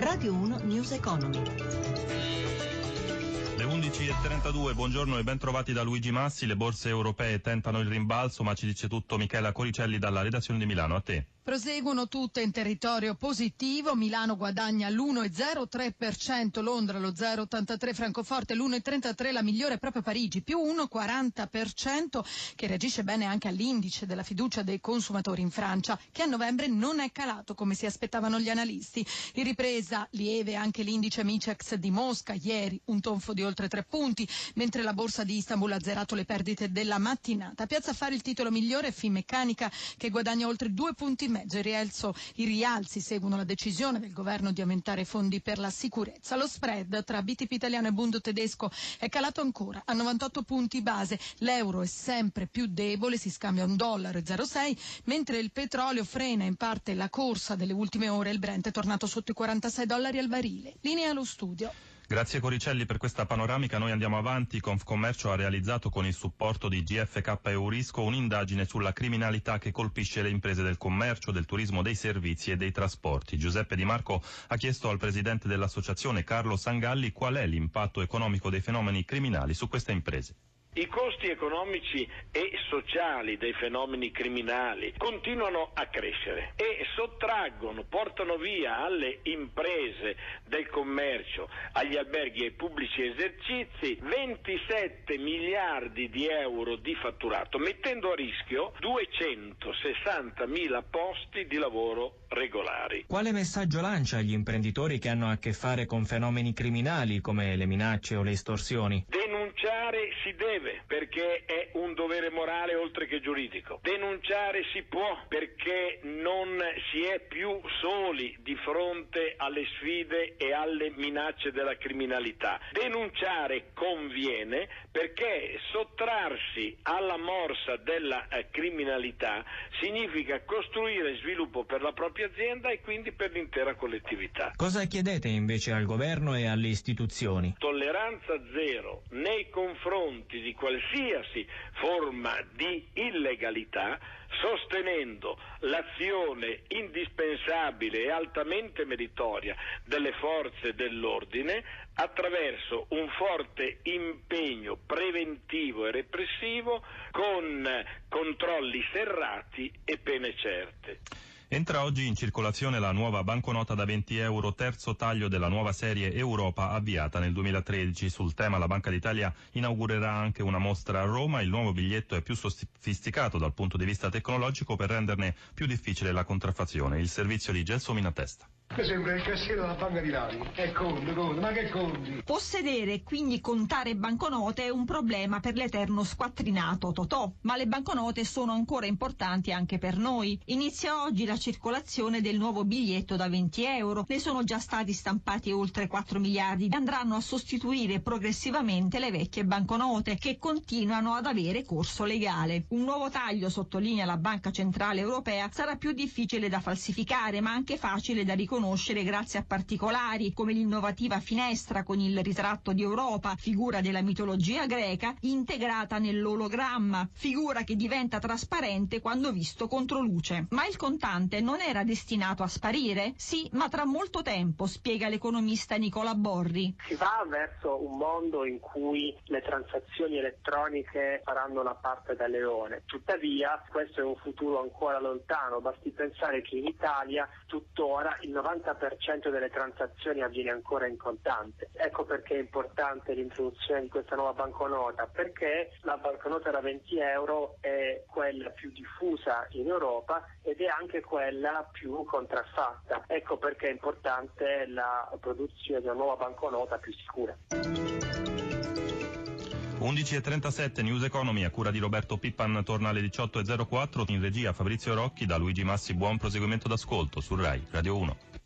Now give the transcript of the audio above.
Radio 1 News Economy. Le 11.32, buongiorno e ben trovati da Luigi Massi. Le borse europee tentano il rimbalzo, ma ci dice tutto Michela Coricelli dalla redazione di Milano. A te. Proseguono tutte in territorio positivo, Milano guadagna l'1,03%, Londra lo 0,83%, Francoforte l'1,33%, la migliore è proprio Parigi, più 1,40% che reagisce bene anche all'indice della fiducia dei consumatori in Francia, che a novembre non è calato come si aspettavano gli analisti. In ripresa lieve anche l'indice Micex di Mosca, ieri un tonfo di oltre 3 punti, mentre la borsa di Istanbul ha zerato le perdite della mattinata. Piazza Fare il titolo migliore è Finmeccanica che guadagna oltre 2 punti mezzo. Il rialzo, I rialzi seguono la decisione del governo di aumentare i fondi per la sicurezza. Lo spread tra BTP italiano e Bundo tedesco è calato ancora a 98 punti base. L'euro è sempre più debole, si scambia un dollaro 0,6, mentre il petrolio frena in parte la corsa delle ultime ore. Il Brent è tornato sotto i 46 dollari al barile. Linea allo studio. Grazie Coricelli per questa panoramica. Noi andiamo avanti. Confcommercio ha realizzato con il supporto di GFK Eurisco un'indagine sulla criminalità che colpisce le imprese del commercio, del turismo, dei servizi e dei trasporti. Giuseppe Di Marco ha chiesto al presidente dell'associazione Carlo Sangalli qual è l'impatto economico dei fenomeni criminali su queste imprese. I costi economici e sociali dei fenomeni criminali continuano a crescere e sottraggono, portano via alle imprese del commercio, agli alberghi e ai pubblici esercizi 27 miliardi di euro di fatturato, mettendo a rischio 260 mila posti di lavoro regolari. Quale messaggio lancia agli imprenditori che hanno a che fare con fenomeni criminali come le minacce o le estorsioni? Denunciare si deve perché è un dovere morale oltre che giuridico. Denunciare si può perché non si è più soli di fronte alle sfide e alle minacce della criminalità. Denunciare conviene perché sottrarsi alla morsa della eh, criminalità significa costruire sviluppo per la propria azienda e quindi per l'intera collettività. Cosa chiedete invece al governo e alle istituzioni? Tolleranza zero nei confronti di qualsiasi forma di illegalità sostenendo l'azione indispensabile e altamente meritoria delle forze dell'ordine attraverso un forte impegno preventivo e repressivo con controlli serrati e pene certe. Entra oggi in circolazione la nuova banconota da 20 euro, terzo taglio della nuova serie Europa avviata nel 2013. Sul tema la Banca d'Italia inaugurerà anche una mostra a Roma. Il nuovo biglietto è più sofisticato dal punto di vista tecnologico per renderne più difficile la contraffazione. Il servizio di Gelsomina Testa. Mi sembra il cassiere della banca di Lari. E conti, conti, ma che conti? Possedere e quindi contare banconote è un problema per l'eterno squattrinato Totò, ma le banconote sono ancora importanti anche per noi. Inizia oggi la circolazione del nuovo biglietto da 20 euro. Ne sono già stati stampati oltre 4 miliardi e andranno a sostituire progressivamente le vecchie banconote che continuano ad avere corso legale. Un nuovo taglio, sottolinea la Banca Centrale Europea, sarà più difficile da falsificare ma anche facile da riconoscere conoscere grazie a particolari come l'innovativa finestra con il ritratto di Europa, figura della mitologia greca, integrata nell'ologramma, figura che diventa trasparente quando visto contro luce. Ma il contante non era destinato a sparire? Sì, ma tra molto tempo, spiega l'economista Nicola Borri. Si va verso un mondo in cui le transazioni elettroniche faranno la parte da leone. Tuttavia, questo è un futuro ancora lontano, basti pensare che in Italia tuttora il 90% delle transazioni avviene ancora in contante. Ecco perché è importante l'introduzione di questa nuova banconota, perché la banconota da 20 euro è quella più diffusa in Europa ed è anche quella più contraffatta. Ecco perché è importante la produzione di una nuova banconota più sicura. 11.37 News Economy a cura di Roberto Pippan torna alle 18.04 in regia Fabrizio Rocchi da Luigi Massi buon proseguimento d'ascolto su RAI Radio 1